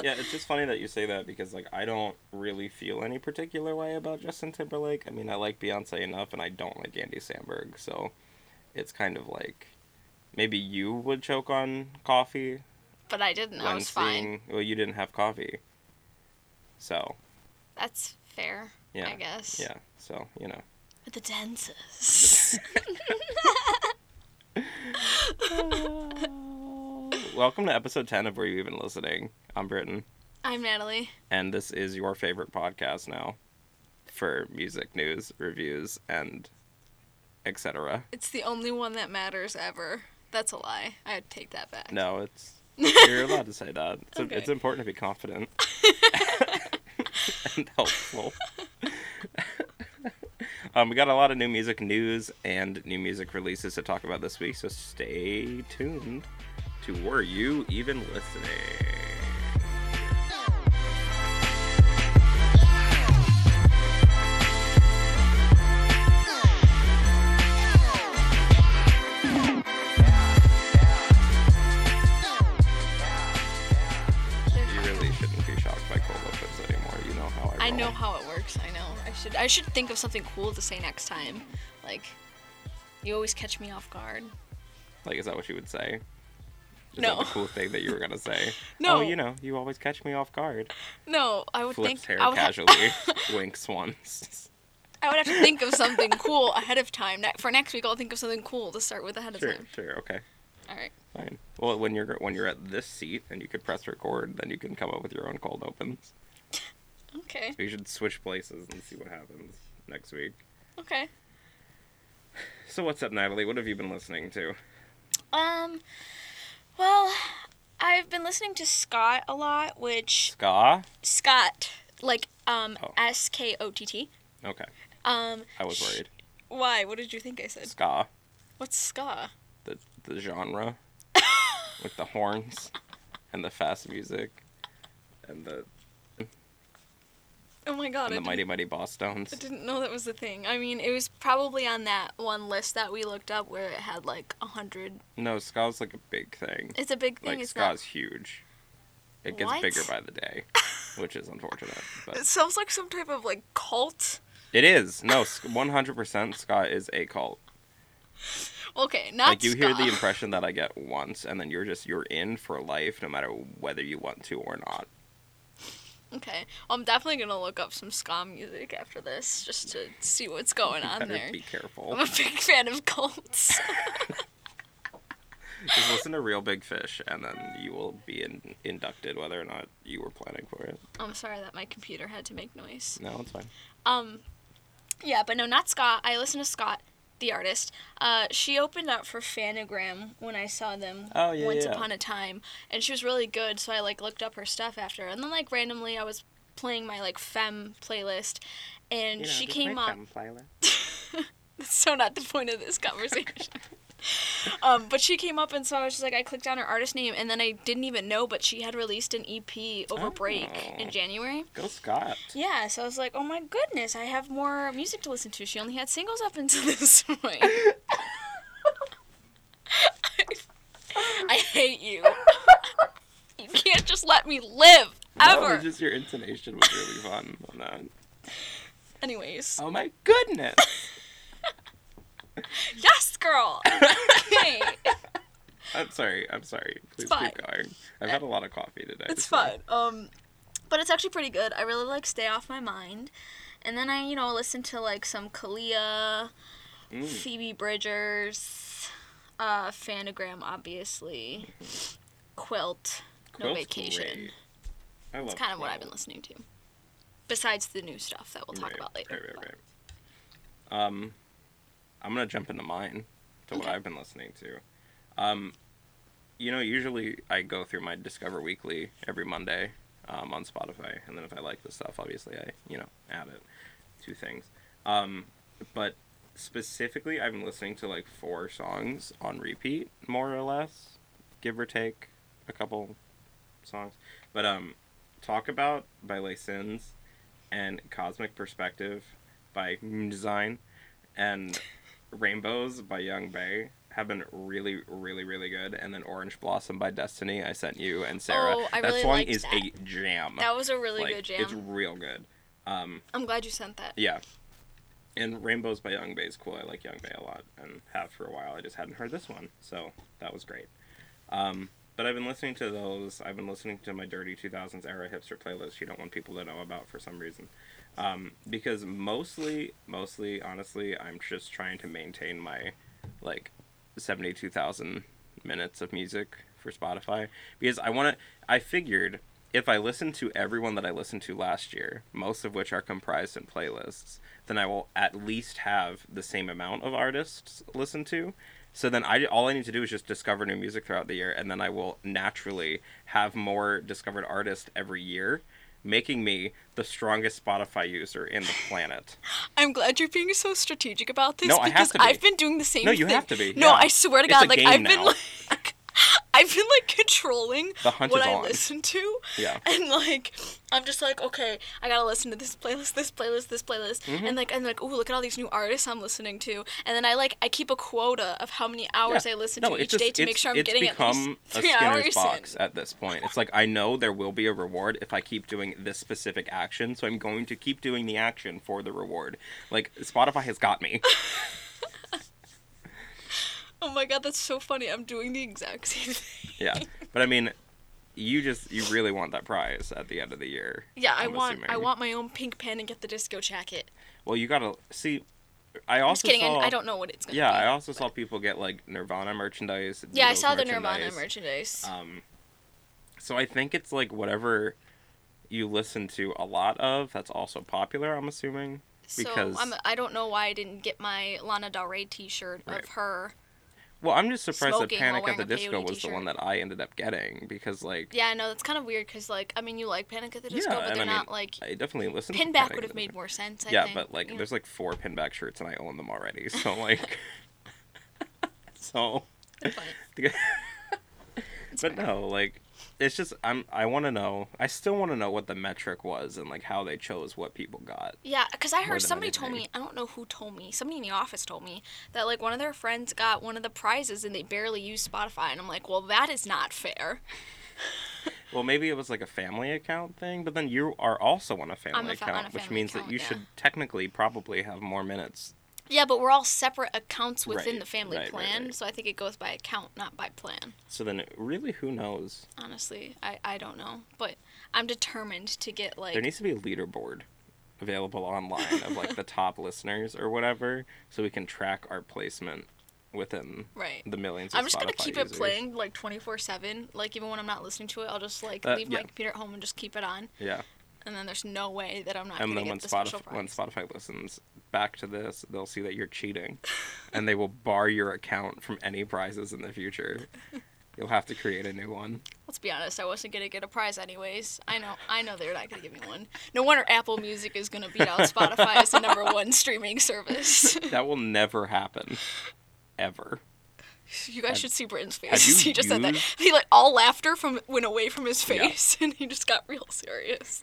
yeah, it's just funny that you say that because like I don't really feel any particular way about Justin Timberlake. I mean, I like Beyonce enough, and I don't like Andy Samberg, so it's kind of like maybe you would choke on coffee. But I didn't. I was fine. Well, you didn't have coffee, so That's fair. yeah, I guess. yeah. So you know. With the dancers. Welcome to episode ten of Were You Even Listening? I'm Britton, I'm Natalie. and this is your favorite podcast now for music news, reviews, and etc. It's the only one that matters ever. That's a lie. I take that back. No, it's you're allowed to say that. It's, Okay. it's important to be confident and helpful. um, we got a lot of new music news and new music releases to talk about this week, so stay tuned to Were You Even Listening? Know how I I know how it works. I know. I should. I should think of something cool to say next time. Like, you always catch me off guard. Like, is that what you would say? Is No. that the cool thing that you were gonna say? No. Oh, you know, you always catch me off guard. No, I would Flips think. hair I would ha- casually, winks once. I would have to think of something cool ahead of time. For next week, I'll think of something cool to start with ahead of Sure, time. sure, okay, All right. fine. Well, when you're when you're at this seat and you could press record, then you can come up with your own cold opens. Okay. We should switch places and see what happens next week. Okay. So what's up, Natalie? What have you been listening to? Um. Well, I've been listening to Skott a lot, which Ska? Skott, like um Oh. S K O T T. Okay, Um. I was sh- worried. Why? What did you think I said? Ska, What's ska? the the genre, with the horns, and the fast music, and the Oh my god! and the mighty mighty Bosstones. I didn't know that was the thing. I mean, it was probably on that one list that we looked up where it had like a hundred. No, ska's like a big thing. It's a big thing. Like it's ska's not. huge. It gets What? bigger by the day, which is unfortunate. But It sounds like some type of like cult. it is no, one hundred percent. Ska is a cult. Okay, not like you hear the impression that I get once, and then you're just you're in for life, no matter whether you want to or not. Okay, well, I'm definitely gonna look up some ska music after this just to see what's going on there. be careful. I'm a big fan of cults. Just listen to Reel Big Fish, and then you will be in, inducted, whether or not you were planning for it. I'm sorry that my computer had to make noise. No, it's fine. Um, yeah, but no, not Skott. I listen to Skott, the artist. Uh, she opened up for Phantogram when I saw them Oh, yeah, once yeah. upon a time, and she was really good. So I like looked up her stuff after, and then like randomly I was playing my like fem playlist, and she came up. That's so not the point of this conversation. um, but she came up, and so I was just like, I clicked on her artist name, and then I didn't even know, but she had released an EP over break Oh. in January. Go Skott. Yeah, so I was like, oh my goodness, I have more music to listen to. She only had singles up until this point. I hate you. You can't just let me live No, ever. it's just your intonation was really fun on that. Anyways, Oh my goodness! yes, girl. Hey, I'm sorry. I'm sorry. Please keep going. I've had a lot of coffee today. it's so- fine. Um, but it's actually pretty good. I really like "Stay Off My Mind," and then I, you know, listen to like some Kalia, Mm. Phoebe Bridgers, uh, Phantogram, obviously, Quilt, No Quilt's Vacation. great. I love It's kind of what I've been listening to. Besides the new stuff that we'll talk Right, about later. Right, right, right. Um, I'm gonna jump into mine to what I've been listening to. Um, you know, usually I go through my Discover Weekly every Monday um, on Spotify, and then if I like the stuff, obviously I you know add it to things. Um, but specifically, I've been listening to like four songs on repeat, more or less, give or take a couple songs. But um, Talk About by Lay Sins and Cosmic Perspective by Design and Rainbows by Young Bay have been really, really, really good. And then Orange Blossom by Destiny, I sent you and Sarah. Oh, I that really song is that. a jam. That was a really Like, good jam. It's real good. Um, I'm glad you sent that. yeah. And Rainbows by Young Bay is cool. I like Young Bay a lot and have for a while. I just hadn't heard this one, so that was great. Um, but I've been listening to those. I've been listening to my Dirty 2000s era hipster playlist you don't want people to know about for some reason. Um, because mostly, mostly, honestly, I'm just trying to maintain my, like, 72,000 minutes of music for Spotify. Because I want to, I figured if I listen to everyone that I listened to last year, most of which are comprised in playlists, then I will at least have the same amount of artists listened to. So then I all I need to do is just discover new music throughout the year, and then I will naturally have more discovered artists every year, making me the strongest Spotify user in the planet. I'm glad you're being so strategic about this No, I have because to be. I've been doing the same No, you thing. have to be, No, yeah. I swear to God, like I've been like I've been like controlling what I on. listen to. Yeah. And like I'm just like, okay, I gotta listen to this playlist, this playlist, this playlist. Mm-hmm. And like and like, ooh, look at all these new artists I'm listening to. And then I like I keep a quota of how many hours Yeah. I listen No, to each just- day to make sure I'm getting at least a three hours box in. at this point. It's like I know there will be a reward if I keep doing this specific action, so I'm going to keep doing the action for the reward. Like Spotify has got me. Oh my god, that's so funny. I'm doing the exact same thing. yeah, but I mean, you just you really want that prize at the end of the year. Yeah, I I'm want I want my own pink pen and get the disco jacket. Well, you gotta see. I I'm also just kidding. saw. I, I don't know what it's gonna Yeah, be. I also saw people get like Nirvana merchandise. Yeah, I saw the Nirvana merchandise. Um, so I think it's like whatever you listen to a lot of. That's also popular. I'm assuming. so I'm, I don't know why I didn't get my Lana Del Rey T-shirt Right. of her. Well, I'm just surprised that Panic at the Disco was the one that I ended up getting because like Yeah, I know that's kind of weird because like I mean you like Panic at the Disco, yeah, but they're I mean not like I definitely listened. to Pinback would have made more sense. I yeah, think, but like know? there's like four pinback shirts and I own them already, so like so. Good point. It's But no, like it's just I'm I want to know. I still want to know what the metric was and like how they chose what people got. Yeah, because I heard somebody told me, I don't know who told me, somebody in the office told me that like one of their friends got one of the prizes and they barely used Spotify. And I'm like, well, that is not fair. Well, maybe it was like a family account thing, but then you are also on a family a fa- account, a which means account, that you yeah. should technically probably have more minutes. Yeah, but we're all separate accounts within Right, the family right, plan, right. so I think it goes by account, not by plan. So then, really, who knows? Honestly, I, I don't know, but I'm determined to get like There needs to be a leaderboard available online of like the top listeners or whatever, so we can track our placement within right. the millions. Of I'm just gonna keep users. it playing like 24 seven. Like even when I'm not listening to it, I'll just like Uh, leave my computer at home and just keep it on, Yeah, and then there's no way that I'm not and then get when Spotify when. Spotify listens back to this, they'll see that you're cheating, and they will bar your account from any prizes in the future. You'll have to create a new one. Let's be honest, I wasn't gonna get a prize anyways. I know, I know they're not gonna give me one. No wonder Apple Music is gonna beat out Spotify as the number one streaming service. That will never happen, ever. you guys Have- should see Britton's have face. he just said that. He like all laughter from went away from his Yeah. face, and he just got real serious.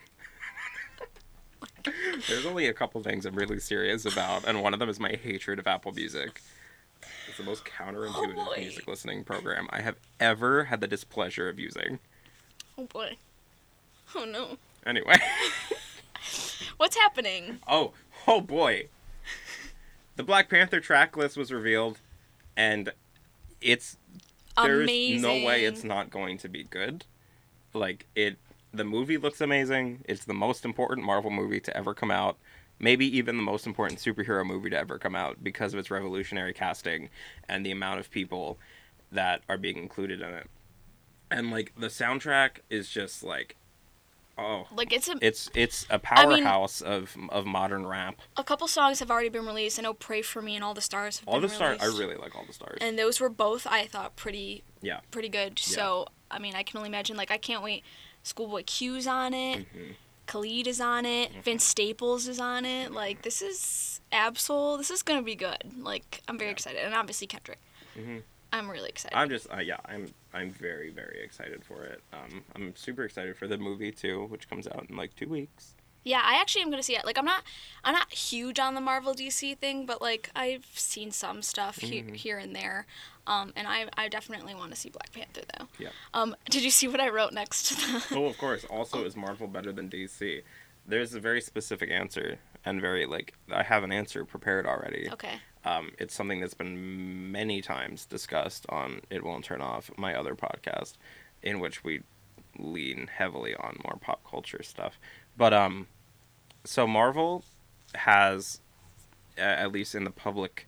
There's only a couple things I'm really serious about, and one of them is my hatred of Apple Music. It's the most counterintuitive Oh, music listening program I have ever had the displeasure of using. Oh boy. Oh no. Anyway. What's happening? oh, oh boy. The Black Panther track list was revealed, and it's there's no way it's not going to be good. Like it the movie looks amazing. It's the most important Marvel movie to ever come out. Maybe even the most important superhero movie to ever come out because of its revolutionary casting and the amount of people that are being included in it. And like the soundtrack is just like oh, Like it's a it's it's a I mean- powerhouse of of modern rap. a couple songs have already been released. I know "Pray for Me" and "All the Stars" have All been the stars, I really like all the stars. and those were both I thought pretty Yeah. pretty good. Yeah. So I mean, I can only imagine. Like I can't wait. Schoolboy Q's on it. Mhm. Khalid is on it. Mm-hmm. Vince Staples is on it. Like this is Absol. This is gonna be good. Like I'm very Yeah. excited, and obviously Kendrick. Mhm. I'm really excited. I'm just uh, yeah, I'm I'm very very excited for it. Um, I'm super excited for the movie too, which comes out in like two weeks. Yeah, I actually am gonna see it. Like, I'm not, I'm not huge on the Marvel DC thing, but like I've seen some stuff mm-hmm. here and there. Um, and I, I definitely want to see Black Panther though. Yeah. Um, did you see what I wrote next to the? oh, of course. Also, is Marvel better than DC? There's a very specific answer, and very like I have an answer prepared already. Okay. Um, it's something that's been many times discussed on It Won't Turn Off, my other podcast, in which we lean heavily on more pop culture stuff. But um, so Marvel has, at least in the public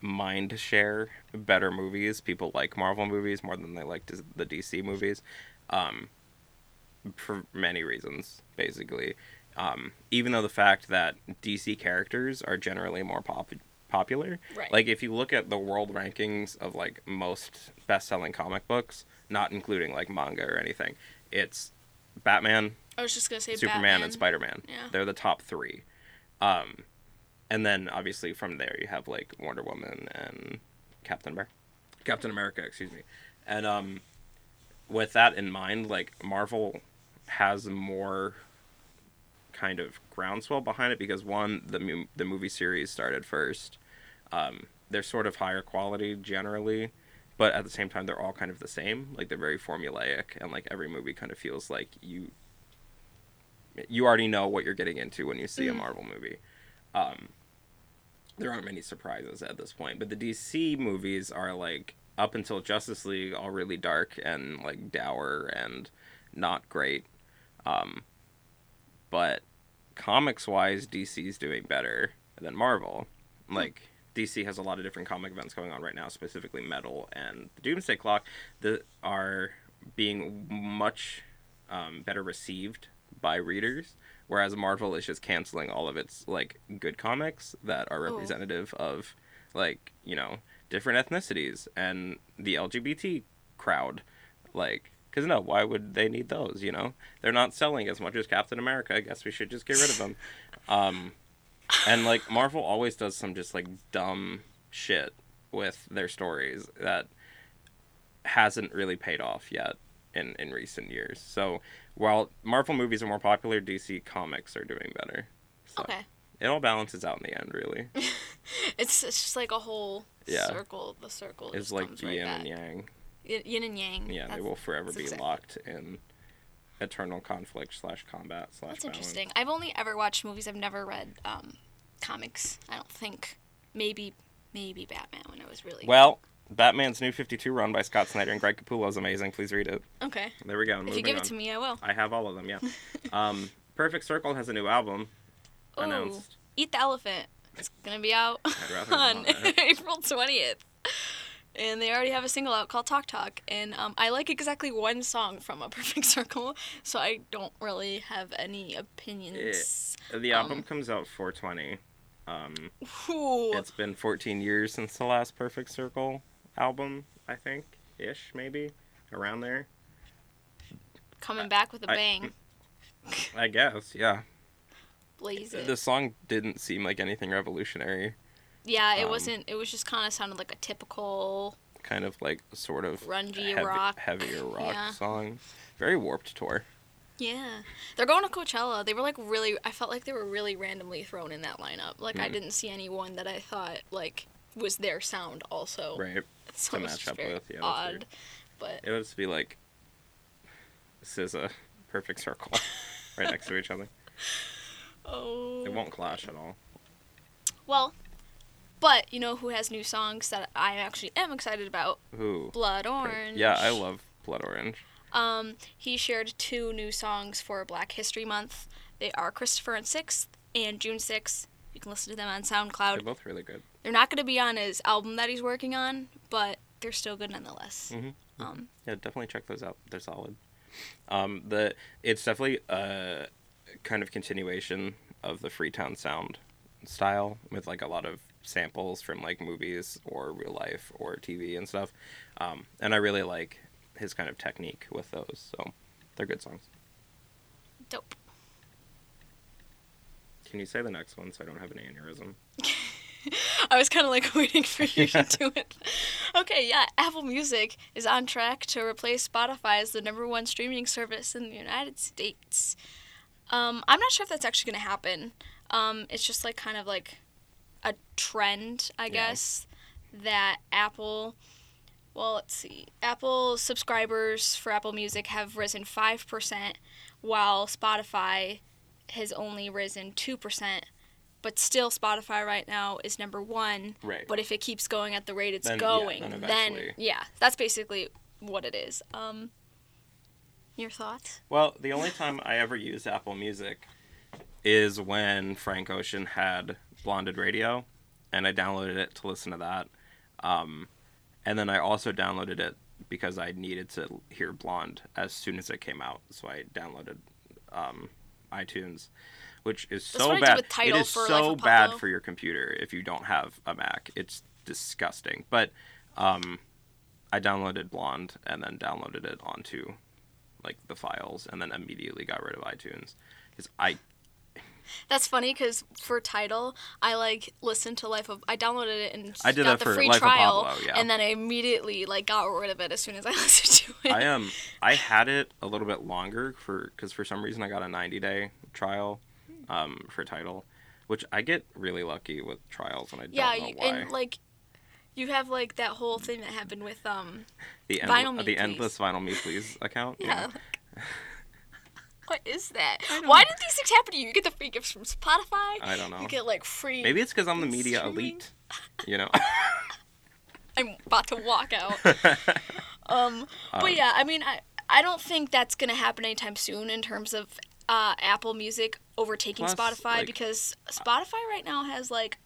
mind share, better movies. People like Marvel movies more than they like the DC movies, um, for many reasons, basically. Um, even though the fact that DC characters are generally more pop- popular, right. like if you look at the world rankings of like most best-selling comic books, not including like manga or anything, it's Batman. I was just gonna say Superman Batman. and Spider Man. Yeah. They're the top three. Um, and then obviously from there you have like Wonder Woman and Captain America. Captain America, excuse me. And um, with that in mind, like Marvel has more kind of groundswell behind it because one, the mu- the movie series started first. Um, they're sort of higher quality generally, but at the same time they're all kind of the same. Like they're very formulaic, and like every movie kind of feels like you you already know what you're getting into when you see a Marvel movie. Um, there aren't many surprises at this point, but the DC movies are like up until Justice League all really dark and like dour and not great. Um, but comics wise, DC's doing better than Marvel. Like DC has a lot of different comic events going on right now, specifically Metal and the Doomsday Clock, that are being much um, better received by readers. Whereas Marvel is just canceling all of its like good comics that are oh. representative oh. of like you know different ethnicities and the LGBT crowd, like because no, why would they need those? You know, they're not selling as much as Captain America. I guess we should just get rid of them. Um, and like Marvel always does some just like dumb shit with their stories that hasn't really paid off yet in in recent years. So while Marvel movies are more popular, DC comics are doing better. So okay. It all balances out in the end, really. it's, it's just like a whole yeah. circle. The circle is like yin right and yang. Yin and yang. Yeah, they will forever be exactly. locked in eternal conflict slash combat slash. That's balance. interesting. I've only ever watched movies. I've never read um, comics. I don't think. Maybe, maybe Batman when I was really. Well, Batman's New 52 run by Scott Snyder and Greg Capullo is amazing. Please read it. Okay. There we go. If you give on. it to me, I will. I have all of them, yeah. um, Perfect Circle has a new album Ooh, announced. Eat the Elephant. It's going to be out on April 20th and they already have a single out called Talk Talk. And um, I like exactly one song from A Perfect Circle, so I don't really have any opinions. It, the album um, comes out 420. Um, it's been 14 years since the last Perfect Circle album, I think, ish, maybe, around there. Coming back with a bang. I, guess, yeah. Blaze it. The song didn't seem like anything revolutionary. Yeah, it um, wasn't. It was just kind of sounded like a typical. Kind of like sort of grungy heavy, rock, heavier rock yeah. song. Very warped tour. Yeah, they're going to Coachella. They were like really. I felt like they were really randomly thrown in that lineup. Like mm. I hmm. didn't see anyone that I thought like was their sound also. Right. So to match up with. Yeah. Odd, but it would just be like. This is a perfect circle, right next to each other. Oh. It won't clash at all. Well, but you know who has new songs that I actually am excited about? Who? Blood Orange. Yeah, I love Blood Orange. Um, he shared two new songs for Black History Month. They are Christopher and Sixth and June Sixth. You can listen to them on SoundCloud. They're both really good. They're not going to be on his album that he's working on, but they're still good nonetheless. Mm-hmm. Um, yeah, definitely check those out. They're solid. Um, the it's definitely a kind of continuation of the Freetown sound style with like a lot of samples from like movies or real life or TV and stuff. Um, and I really like his kind of technique with those. So they're good songs. Dope. Can you say the next one so I don't have an aneurysm? I was kind of like waiting for you yeah. to do it. Okay, yeah, Apple Music is on track to replace Spotify as the number one streaming service in the United States. Um, I'm not sure if that's actually gonna happen. Um, it's just like kind of like a trend, I yeah. guess, that Apple. Well, let's see. Apple subscribers for Apple Music have risen five percent, while Spotify has only risen two percent but still Spotify right now is number one. Right. But if it keeps going at the rate it's then, going, yeah, then, then, yeah, that's basically what it is. Um, your thoughts? Well, the only time I ever used Apple Music is when Frank Ocean had Blonded Radio, and I downloaded it to listen to that. Um, and then I also downloaded it because I needed to hear Blonde as soon as it came out, so I downloaded um, iTunes which is That's so bad. It is so bad for your computer if you don't have a Mac. It's disgusting. But um, I downloaded Blonde and then downloaded it onto like the files and then immediately got rid of iTunes because I. That's funny because for Tidal, I like listened to Life of. I downloaded it and I did got the free Life trial, Pablo, yeah. and then I immediately like got rid of it as soon as I listened to it. I um I had it a little bit longer for because for some reason I got a ninety day trial um, for Tidal, which I get really lucky with trials and I yeah, don't know why. and like you have like that whole thing that happened with um the end, vinyl the endless vinyl me please account. yeah. yeah. what is that? Why did these things happen to you? You get the free gifts from Spotify. I don't know. You get like free. Maybe it's because I'm the media streaming. elite. You know. I'm about to walk out. um, but um, yeah, I mean, I I don't think that's gonna happen anytime soon in terms of uh, Apple Music overtaking Plus, Spotify like, because Spotify right now has like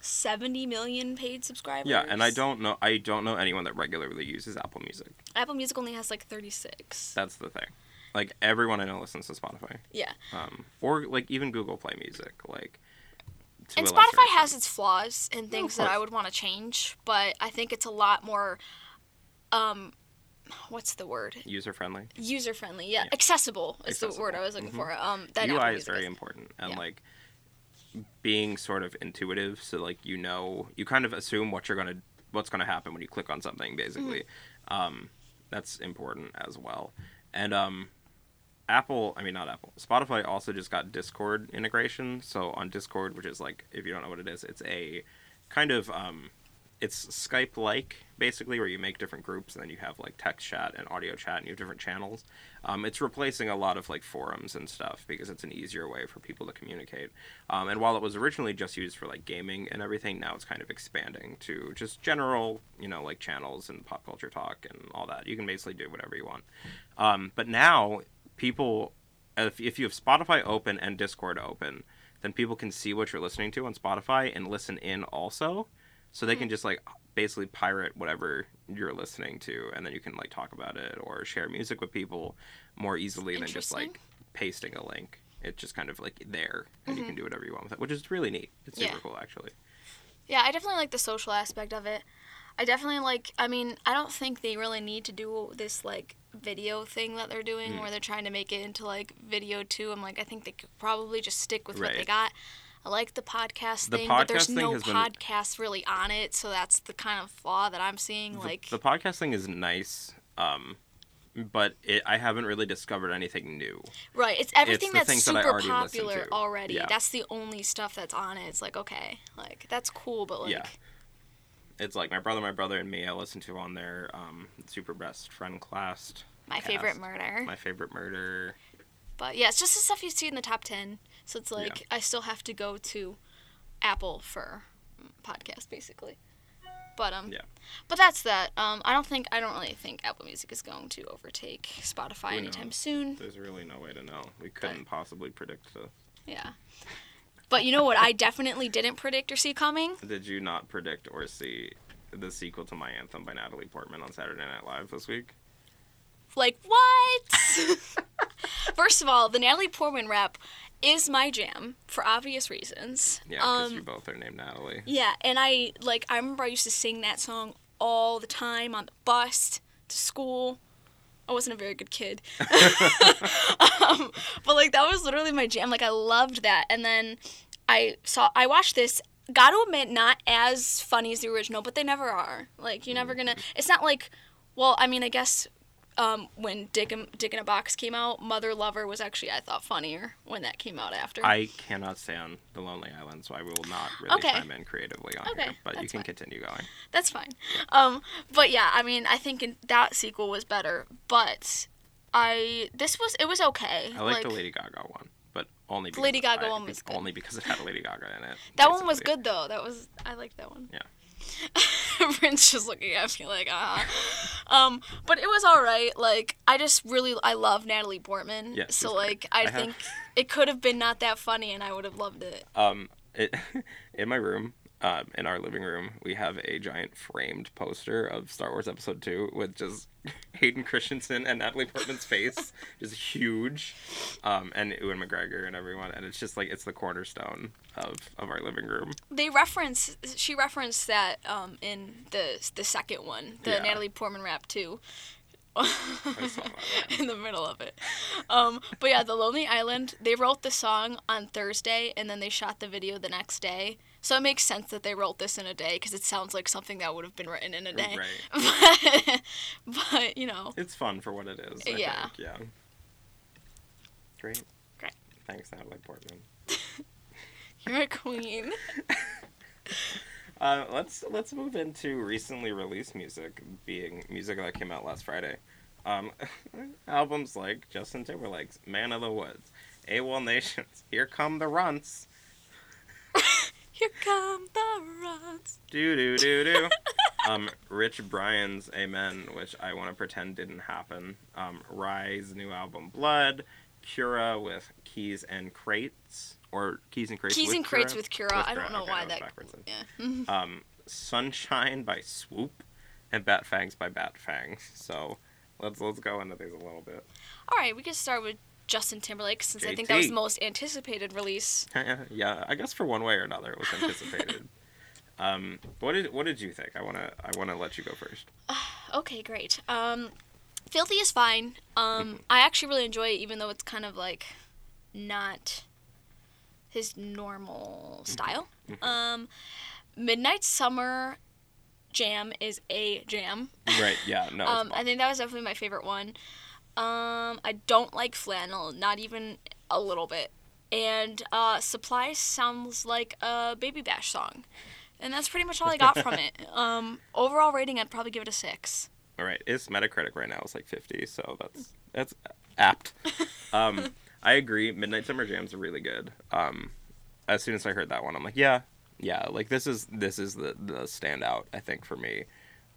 70 million paid subscribers. Yeah, and I don't know I don't know anyone that regularly uses Apple Music. Apple Music only has like 36. That's the thing. Like everyone I know listens to Spotify. Yeah. Um or like even Google Play Music like and Spotify has its flaws and things that I would want to change, but I think it's a lot more um what's the word? User friendly. User friendly, yeah. yeah. Accessible is Accessible. the word I was looking mm-hmm. for. Um, that UI is very important, and yeah. like being sort of intuitive, so like you know, you kind of assume what you're gonna, what's gonna happen when you click on something, basically. Mm-hmm. Um, that's important as well, and um, Apple, I mean not Apple, Spotify also just got Discord integration. So on Discord, which is like, if you don't know what it is, it's a kind of um, it's Skype like basically, where you make different groups and then you have like text chat and audio chat and you have different channels. Um, it's replacing a lot of like forums and stuff because it's an easier way for people to communicate. Um, and while it was originally just used for like gaming and everything, now it's kind of expanding to just general, you know, like channels and pop culture talk and all that. You can basically do whatever you want. Um, but now people, if, if you have Spotify open and Discord open, then people can see what you're listening to on Spotify and listen in also so they can hmm. just like basically pirate whatever you're listening to and then you can like talk about it or share music with people more easily than just like pasting a link it's just kind of like there and mm-hmm. you can do whatever you want with it which is really neat it's super yeah. cool actually yeah i definitely like the social aspect of it i definitely like i mean i don't think they really need to do this like video thing that they're doing mm. where they're trying to make it into like video too i'm like i think they could probably just stick with right. what they got I like the podcast the thing, podcast but there's no podcast been... really on it, so that's the kind of flaw that I'm seeing. The, like the podcast thing is nice, um, but it, I haven't really discovered anything new. Right, it's everything it's that's super that already popular already. Yeah. That's the only stuff that's on it. It's like okay, like that's cool, but like. Yeah. It's like my brother, my brother, and me. I listen to on their um, super best friend class. My cast. favorite murder. My favorite murder. But yeah, it's just the stuff you see in the top ten. So it's like yeah. I still have to go to Apple for podcast basically. But um yeah. But that's that. Um I don't think I don't really think Apple Music is going to overtake Spotify we anytime know. soon. There's really no way to know. We couldn't but, possibly predict the Yeah. But you know what I definitely didn't predict or see coming? Did you not predict or see the sequel to My Anthem by Natalie Portman on Saturday Night Live this week? Like what? First of all, the Natalie Portman rap is my jam for obvious reasons. Yeah, because um, you both are named Natalie. Yeah, and I like I remember I used to sing that song all the time on the bus to school. I wasn't a very good kid, um, but like that was literally my jam. Like I loved that, and then I saw I watched this. Got to admit, not as funny as the original, but they never are. Like you're never gonna. It's not like, well, I mean, I guess um, when Dick Dick in a Box came out, Mother Lover was actually I thought funnier when that came out after. I cannot stand The Lonely Island, so I will not really Okay. chime in creatively on Okay, here. But you can fine. continue going. That's fine. Um, but yeah, I mean, I think in, that sequel was better, but I this was it was okay. I like, the Lady Gaga one, but only because Lady Gaga I- one was good. only because it had Lady Gaga in it. That one was good though. That was I liked that one. Yeah. Prince just looking at me like ah. um, but it was all right. Like I just really I love Natalie Portman. Yeah, so like I, I have- think it could have been not that funny, and I would have loved it. Um, it, in my room, um, in our living room, we have a giant framed poster of Star Wars Episode Two with just Hayden Christensen and Natalie Portman's face, just huge, um, and Ewan McGregor and everyone, and it's just like it's the cornerstone of of our living room. They reference she referenced that um, in the the second one, the Yeah. Natalie Portman rap too. I saw that. in the middle of it. Um, but yeah, The Lonely Island, they wrote the song on Thursday and then they shot the video the next day. So it makes sense that they wrote this in a day because it sounds like something that would have been written in a day. Right. But, but you know, It's fun for what it is. I Yeah. Think. Yeah. Great. Great. Thanks, Natalie Portman. you're a queen. Uh, let's let's move into recently released music, being music that came out last Friday. Um, albums like Justin Timberlake's "Man of the Woods," AWOL Nations, "Here Come the Runts," Here come the runs. do do do do. Um, Rich Brian's "Amen," which I want to pretend didn't happen. Um, Rhye's new album "Blood," Cura with Keys N Krates, or Keys N Krates. Keys with and Crates Cura? with Cura. I don't know Okay, why that. backwards. Yeah. um, Sunshine by Swoop and Bat Fangs by Bat Fangs. So let's let's go into these a little bit. All right, we can start with Justin Timberlake since I think that was the most anticipated release. yeah, I guess for one way or another it was anticipated. um, what did what did you think? I wanna I wanna let you go first. Okay, great. Um, Filthy is fine. Um, I actually really enjoy it, even though it's kind of like not his normal style. Mhm. Um, Midnight Summer Jam is a jam. Right? Yeah. No. um. I think that was definitely my favorite one. Um, I don't like flannel, not even a little bit. And uh, Supply sounds like a Baby Bash song. And that's pretty much all I got from it. Um, overall rating, I'd probably give it a six. All right, its Metacritic right now is like 50, so that's that's apt. Um, I agree. Midnight Summer Jam's are really good. Um, as soon as I heard that one, I'm like, yeah, yeah. Like this is this is the the standout. I think for me,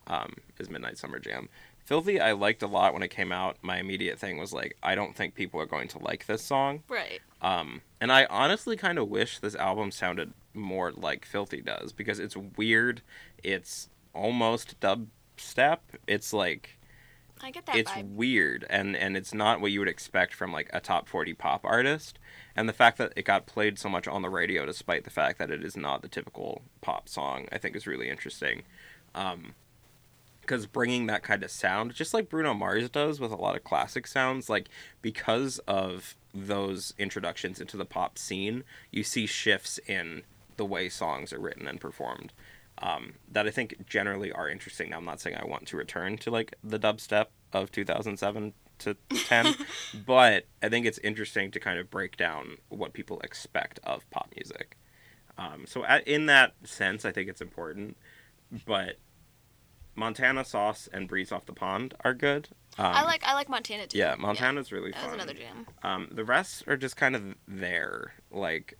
um, is Midnight Summer Jam. Filthy, I liked a lot when it came out. My immediate thing was like, I don't think people are going to like this song. Right. Um, and I honestly kind of wish this album sounded more like Filthy does because it's weird. It's almost dubstep. It's like I get that it's vibe. weird and and it's not what you would expect from like a top 40 pop artist and the fact that it got played so much on the radio despite the fact that it is not the typical pop song i think is really interesting um because bringing that kind of sound just like bruno mars does with a lot of classic sounds like because of those introductions into the pop scene you see shifts in the way songs are written and performed um, that I think generally are interesting. Now, I'm not saying I want to return to like the dubstep of 2007 to 10, but I think it's interesting to kind of break down what people expect of pop music. Um, so, in that sense, I think it's important. But Montana Sauce and Breeze Off the Pond are good. Um, I like I like Montana too. Yeah, Montana's really That fun. was another jam. Um, the rest are just kind of there. Like,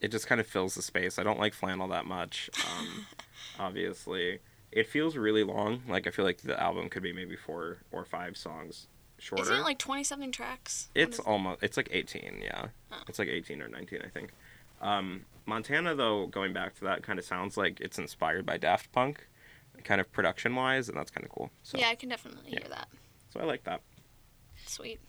it just kind of fills the space. I don't like flannel that much. Um, obviously, it feels really long. Like I feel like the album could be maybe four or five songs shorter. Isn't it like twenty something tracks? It's it? almost. It's like eighteen. Yeah, Oh. it's like eighteen or nineteen, I think. Um, Montana, though, going back to that, kind of sounds like it's inspired by Daft Punk, kind of production wise, and that's kind of cool. So, yeah, I can definitely yeah. hear that. so I like that. Sweet.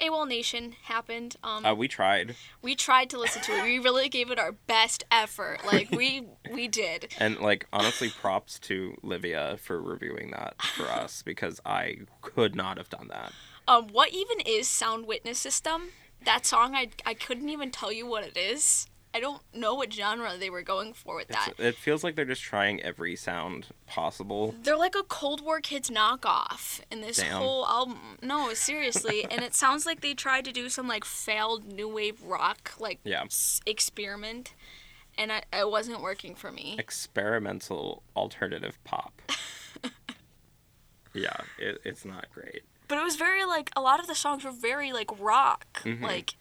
AWOL Nation happened. Um, Uh, we tried, we tried to listen to it. We really gave it our best effort. Like we we did. and like honestly, props to Livia for reviewing that for us because I could not have done that. Um, what even is Sound Witness System? That song, I I couldn't even tell you what it is. I don't know what genre they were going for with that. It's, it feels like they're just trying every sound possible. They're like a Cold War Kids knockoff in this Damn. whole album. No, seriously, and it sounds like they tried to do some like failed new wave rock like Yeah. s- experiment, and I, it wasn't working for me. Experimental alternative pop. yeah, it, it's not great. But it was very like a lot of the songs were very like rock, Mhm. like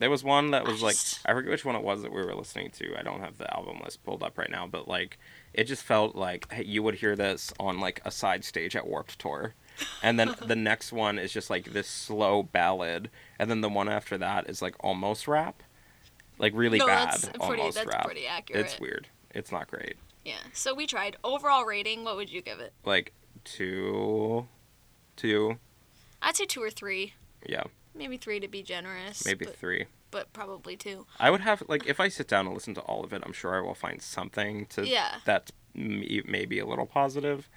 There was one that was like I forget which one it was that we were listening to. I don't have the album list pulled up right now, but like it just felt like hey, you would hear this on like a side stage at Warped Tour. And then the next one is just like this slow ballad, and then the one after that is like almost rap. Like really no, bad that's pretty. almost That's rap. pretty accurate. It's weird. It's not great. Yeah. So we tried. Overall rating, what would you give it? Like two two, I'd say two or three. yeah, Maybe three to be generous. maybe but, three. but probably two. I would have like if I sit down and listen to all of it, I'm sure I will find something to Yeah. that's maybe a little positive,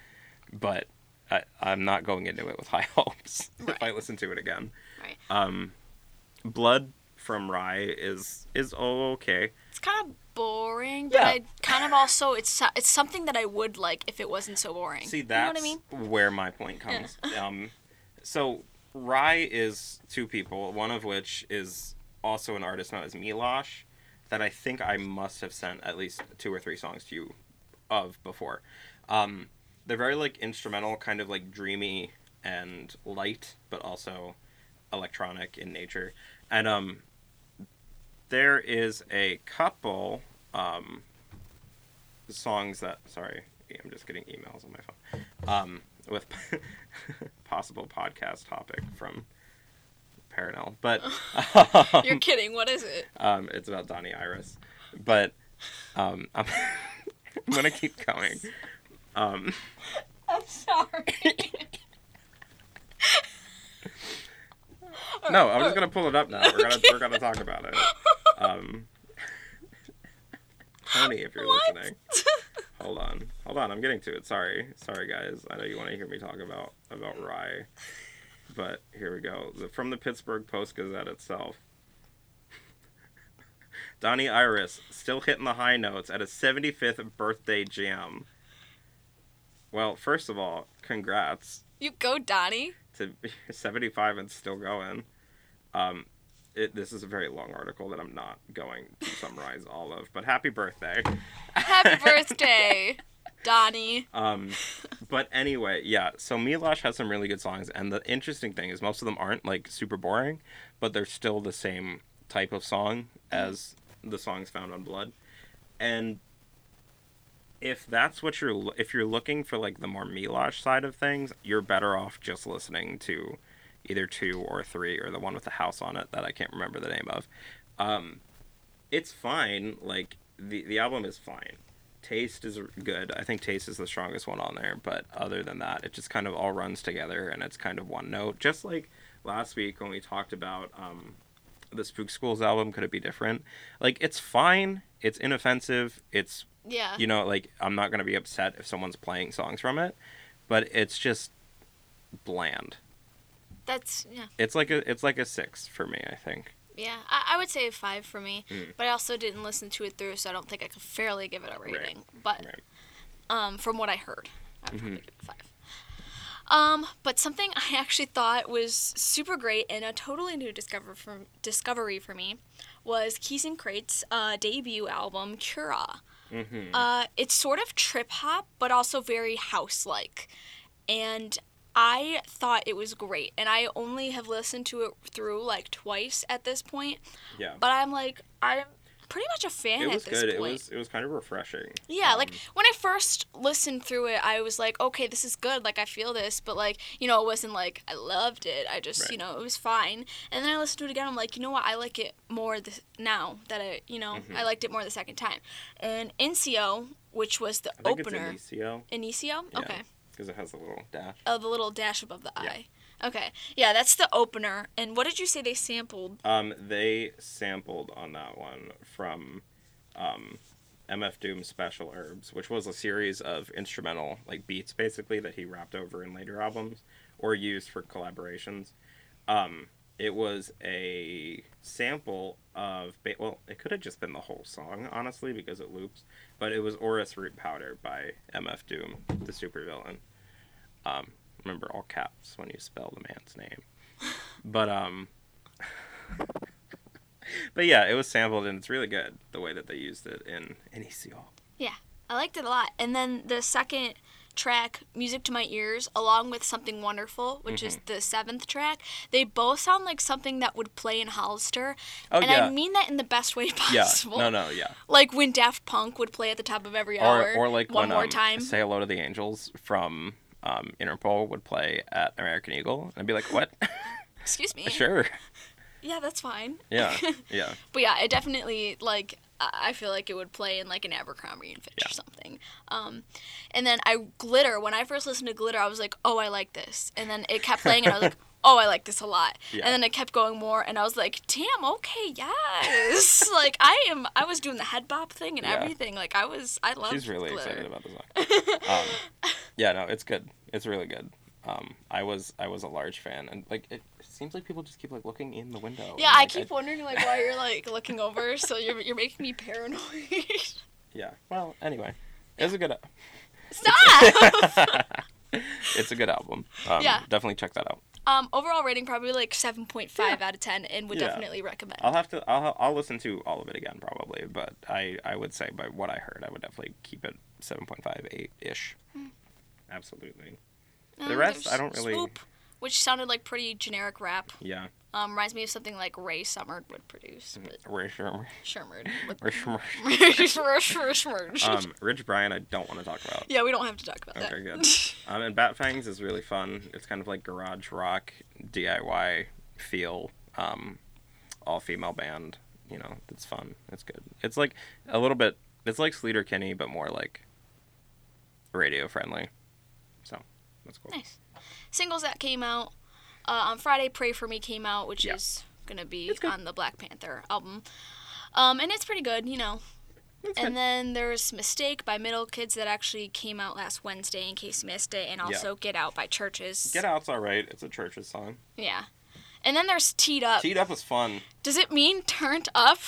but I, I'm not going into it with high hopes if I listen to it again. Right. Um, Blood from Rhye is is okay. It's kind of boring, but Yeah. I kind of also it's it's something that I would like if it wasn't so boring. See, you know what I mean? where my point comes. um, so Rhye is two people, one of which is also an artist known as Milosh, that I think I must have sent at least two or three songs to you of before. Um, they're very like instrumental, kind of like dreamy and light, but also electronic in nature. And um, there is a couple um, songs that sorry, I'm just getting emails on my phone. Um, with possible podcast topic from Paranel, but You're kidding. What is it? um, it's about Donnie Iris. But um, I'm, I'm gonna keep going. Um, I'm sorry. no, I'm just gonna pull it up now. We're gonna we're gonna talk about it. Um, Tony, if you're What? listening, hold on, hold on. I'm getting to it. Sorry, sorry guys. I know you want to hear me talk about about Rhye, but here we go. The, from the Pittsburgh Post Gazette itself. Donnie Iris still hitting the high notes at a 75th birthday jam. Well, first of all, congrats You go, Donnie. to 75 and still going. Um, it, this is a very long article that I'm not going to summarize all of, but happy birthday. Happy birthday, Donnie. Um, but anyway, yeah. So Milosh has some really good songs, and the interesting thing is most of them aren't like super boring, but they're still the same type of song as the songs found on Blood. And if that's what you're, if you're looking for like the more Milosh side of things, you're better off just listening to either two or three or the one with the house on it that I can't remember the name of. Um, it's fine. Like the the album is fine. Taste is good. I think Taste is the strongest one on there, but other than that, it just kind of all runs together and it's kind of one note. Just like last week when we talked about um, the Spook Schools album, could it be different? Like it's fine. It's inoffensive. It's Yeah. you know like I'm not gonna be upset if someone's playing songs from it, but it's just bland. That's yeah. It's like a it's like a six for me. I think. Yeah, I, I would say a five for me, Mm. but I also didn't listen to it through, so I don't think I could fairly give it a Right, rating. But right. um, from what I heard, I would probably Mhm. give it five. Um, but something I actually thought was super great and a totally new discover from discovery for me was Keys N Krates' uh, debut album Cura. Mm-hmm. Uh, it's sort of trip hop, but also very house like. And I thought it was great. And I only have listened to it through like twice at this point. yeah. But I'm like, I'm pretty much a fan It at was this good. It was it was kind of refreshing. Yeah, like Um, when I first listened through it, I was like, okay, this is good. Like I feel this, but like you know, it wasn't like I loved it. I just Right. you know it was fine. And then I listened to it again. I'm like, you know what? I like it more this, now that I you know Mhm. I liked it more the second time. And Incio, which was the opener, it's Inicio Inicio, Yeah. okay, because it has a little dash. oh the little dash above the Yeah. eye. Okay, yeah, that's the opener. And what did you say they sampled? Um, they sampled on that one from um, MF Doom's Special Herbs, which was a series of instrumental like beats basically that he rapped over in later albums or used for collaborations. Um, it was a sample of ba- well, it could have just been the whole song, honestly, because it loops. But it was Orris Root Powder by MF Doom, the supervillain. Um, remember all caps when you spell the man's name. But um, but yeah, it was sampled and it's really good the way that they used it in Inicial. Yeah, I liked it a lot. And then the second track, Music to My Ears, along with Something Wonderful, which mm-hmm. is the seventh track, they both sound like something that would play in Hollister. Oh, and yeah. I mean that in the best way possible. Yeah. No, no, yeah. Like when Daft Punk would play at the top of every hour. Or, or like one when, more um, time. Say Hello to the Angels from um, Interpol would play at American Eagle. And I'd be like, what? Excuse me. sure. Yeah, that's fine. Yeah, yeah. but yeah, it definitely like I feel like it would play in like an Abercrombie and Fitch Yeah. or something. Um, and then I glitter. When I first listened to glitter, I was like, oh, I like this. And then it kept playing, and I was like. Oh, I like this a lot. Yeah. And then it kept going more, and I was like, "Damn, okay, yes." like I am, I was doing the head bop thing and Yeah. everything. Like I was, I love. She's really glitter. excited about the song. um, yeah, no, it's good. It's really good. Um, I was I was a large fan, and like it, it seems like people just keep like looking in the window. Yeah, and, I like, keep wondering like why you're like looking over. So you're you're making me paranoid. Yeah. Well, anyway, it's a good. Stop. it's a good album. Um, Yeah. Definitely check that out. um, overall rating probably like seven point five Yeah. out of ten, and would Yeah. definitely recommend. I'll have to. I'll I'll listen to all of it again probably, but I I would say by what I heard, I would definitely keep it 7.5, 8 ish. Absolutely. Um, the rest, I don't really- Swoop, which sounded like pretty generic rap. Yeah. Um, reminds me of something like Rae Sremmurd would produce, but Rich, Shermerd. With Rich, um, Rich Brian, I don't want to talk about. yeah, we don't have to talk about Okay, that. Okay, good. Um, and Bat Fangs is really fun. It's kind of like garage rock, DIY feel, um, all female band. You know, it's fun. It's good. It's like a little bit. It's like Sleater Kinney, but more like radio friendly. So that's cool. nice. Singles that came out uh, on Friday. Pray for Me came out, which Yeah. is gonna be on the Black Panther album. Um, and it's pretty good, you know. It's And good. then there's Mistake by Middle Kids that actually came out last Wednesday in case you missed it, and Yeah. also Get Out by CHVRCHES. Get Out's all right. It's a church's song. Yeah. And then there's Teed Up. Teed up is fun. Does it mean turned up?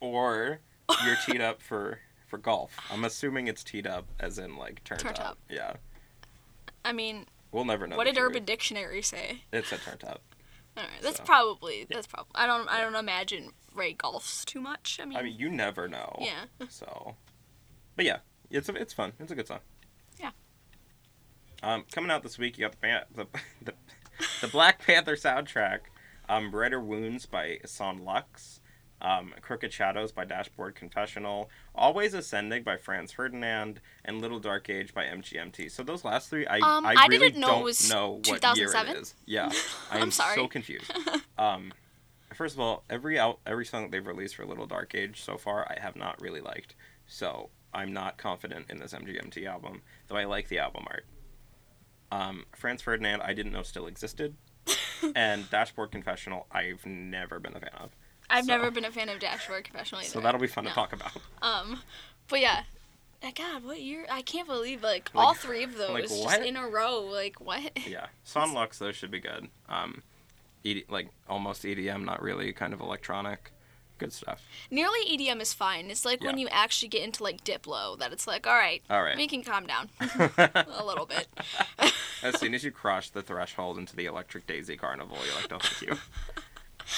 Or you're teed up for for golf. I'm assuming it's teed up as in like turned, Turned up. up. Yeah. I mean, We'll never know. what did. Urban Dictionary say? It's said turned up. All right, that's So, probably that's probably. I don't I don't imagine Ray golfs too much. I mean, I mean, you never know. yeah. So, but yeah, it's it's fun. It's a good song. Yeah. Um, coming out this week, you got the the the, the Black Panther soundtrack, um, Brighter Wounds by Son Lux, um, Crooked Shadows by Dashboard Confessional, Always Ascending by Franz Ferdinand, and Little Dark Age by MGMT. So those last three, I Um, I I really didn't know it don't was know what year 2007. it is. Yeah, I'm, I'm sorry. so confused. Um, first of all, every out every song that they've released for Little Dark Age so far, I have not really liked. So I'm not confident in this MGMT album, though I like the album art. Um, Franz Ferdinand, I didn't know still existed, and Dashboard Confessional, I've never been a fan of. I've so- never been a fan of Dashboard Confessional either. So that'll be fun No. to talk about. Um, but yeah. Uh, God, what year? I can't believe like, all three of those like, just in a row. Like what? Yeah, Son Lux though should be good. Um, ED, like almost EDM, not really, kind of electronic, good stuff. Nearly EDM is fine. It's like when you actually get into like Diplo that it's like, all right, All right. we can calm down a little bit. as soon as you cross the threshold into the Electric Daisy Carnival, you're like, no, thank you.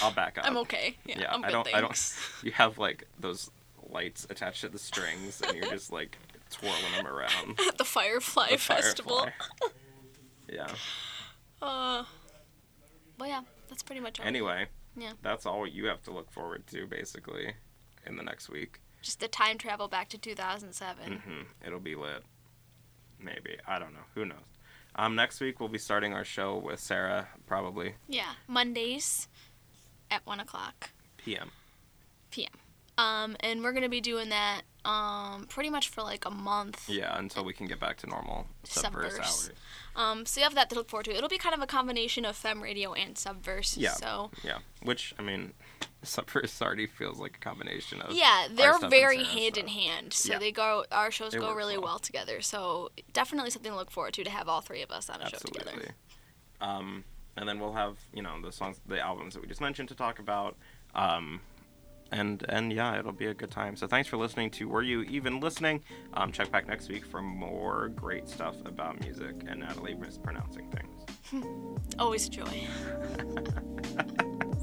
I'll back up. I'm okay. Yeah, Yeah, I'm I don't. I don't. You have like those lights attached to the strings, and you're just like twirling them around. At the Firefly The Festival. Firefly. yeah. Uh, well, yeah, that's pretty much all. Anyway. Yeah. That's all you have to look forward to, basically, in the next week. Just the time travel back to 2007. Mm-hmm. It'll be lit. Maybe I don't know. Who knows? Um, next week we'll be starting our show with Sarah, probably Yeah, Mondays at one o'clock PM. p.m. Um, and we're gonna be doing that um pretty much for like a month. Yeah, until we can get back to normal subverse hours. Um, so you have that to look forward to. It'll be kind of a combination of fem radio and subverse. Yeah. So Yeah, which I mean, subverse already feels like a combination of yeah, they're very Sarah's hand in hand. So Yeah. they go. Our shows They go really well. well together. So definitely something to look forward to to have all three of us on a show together. Absolutely. Um, and then we'll have you know the songs, the albums that we just mentioned to talk about. Um, and and yeah, it'll be a good time. So thanks for listening to Were You Even Listening? Um, check back next week for more great stuff about music and Natalie mispronouncing things. Always joy.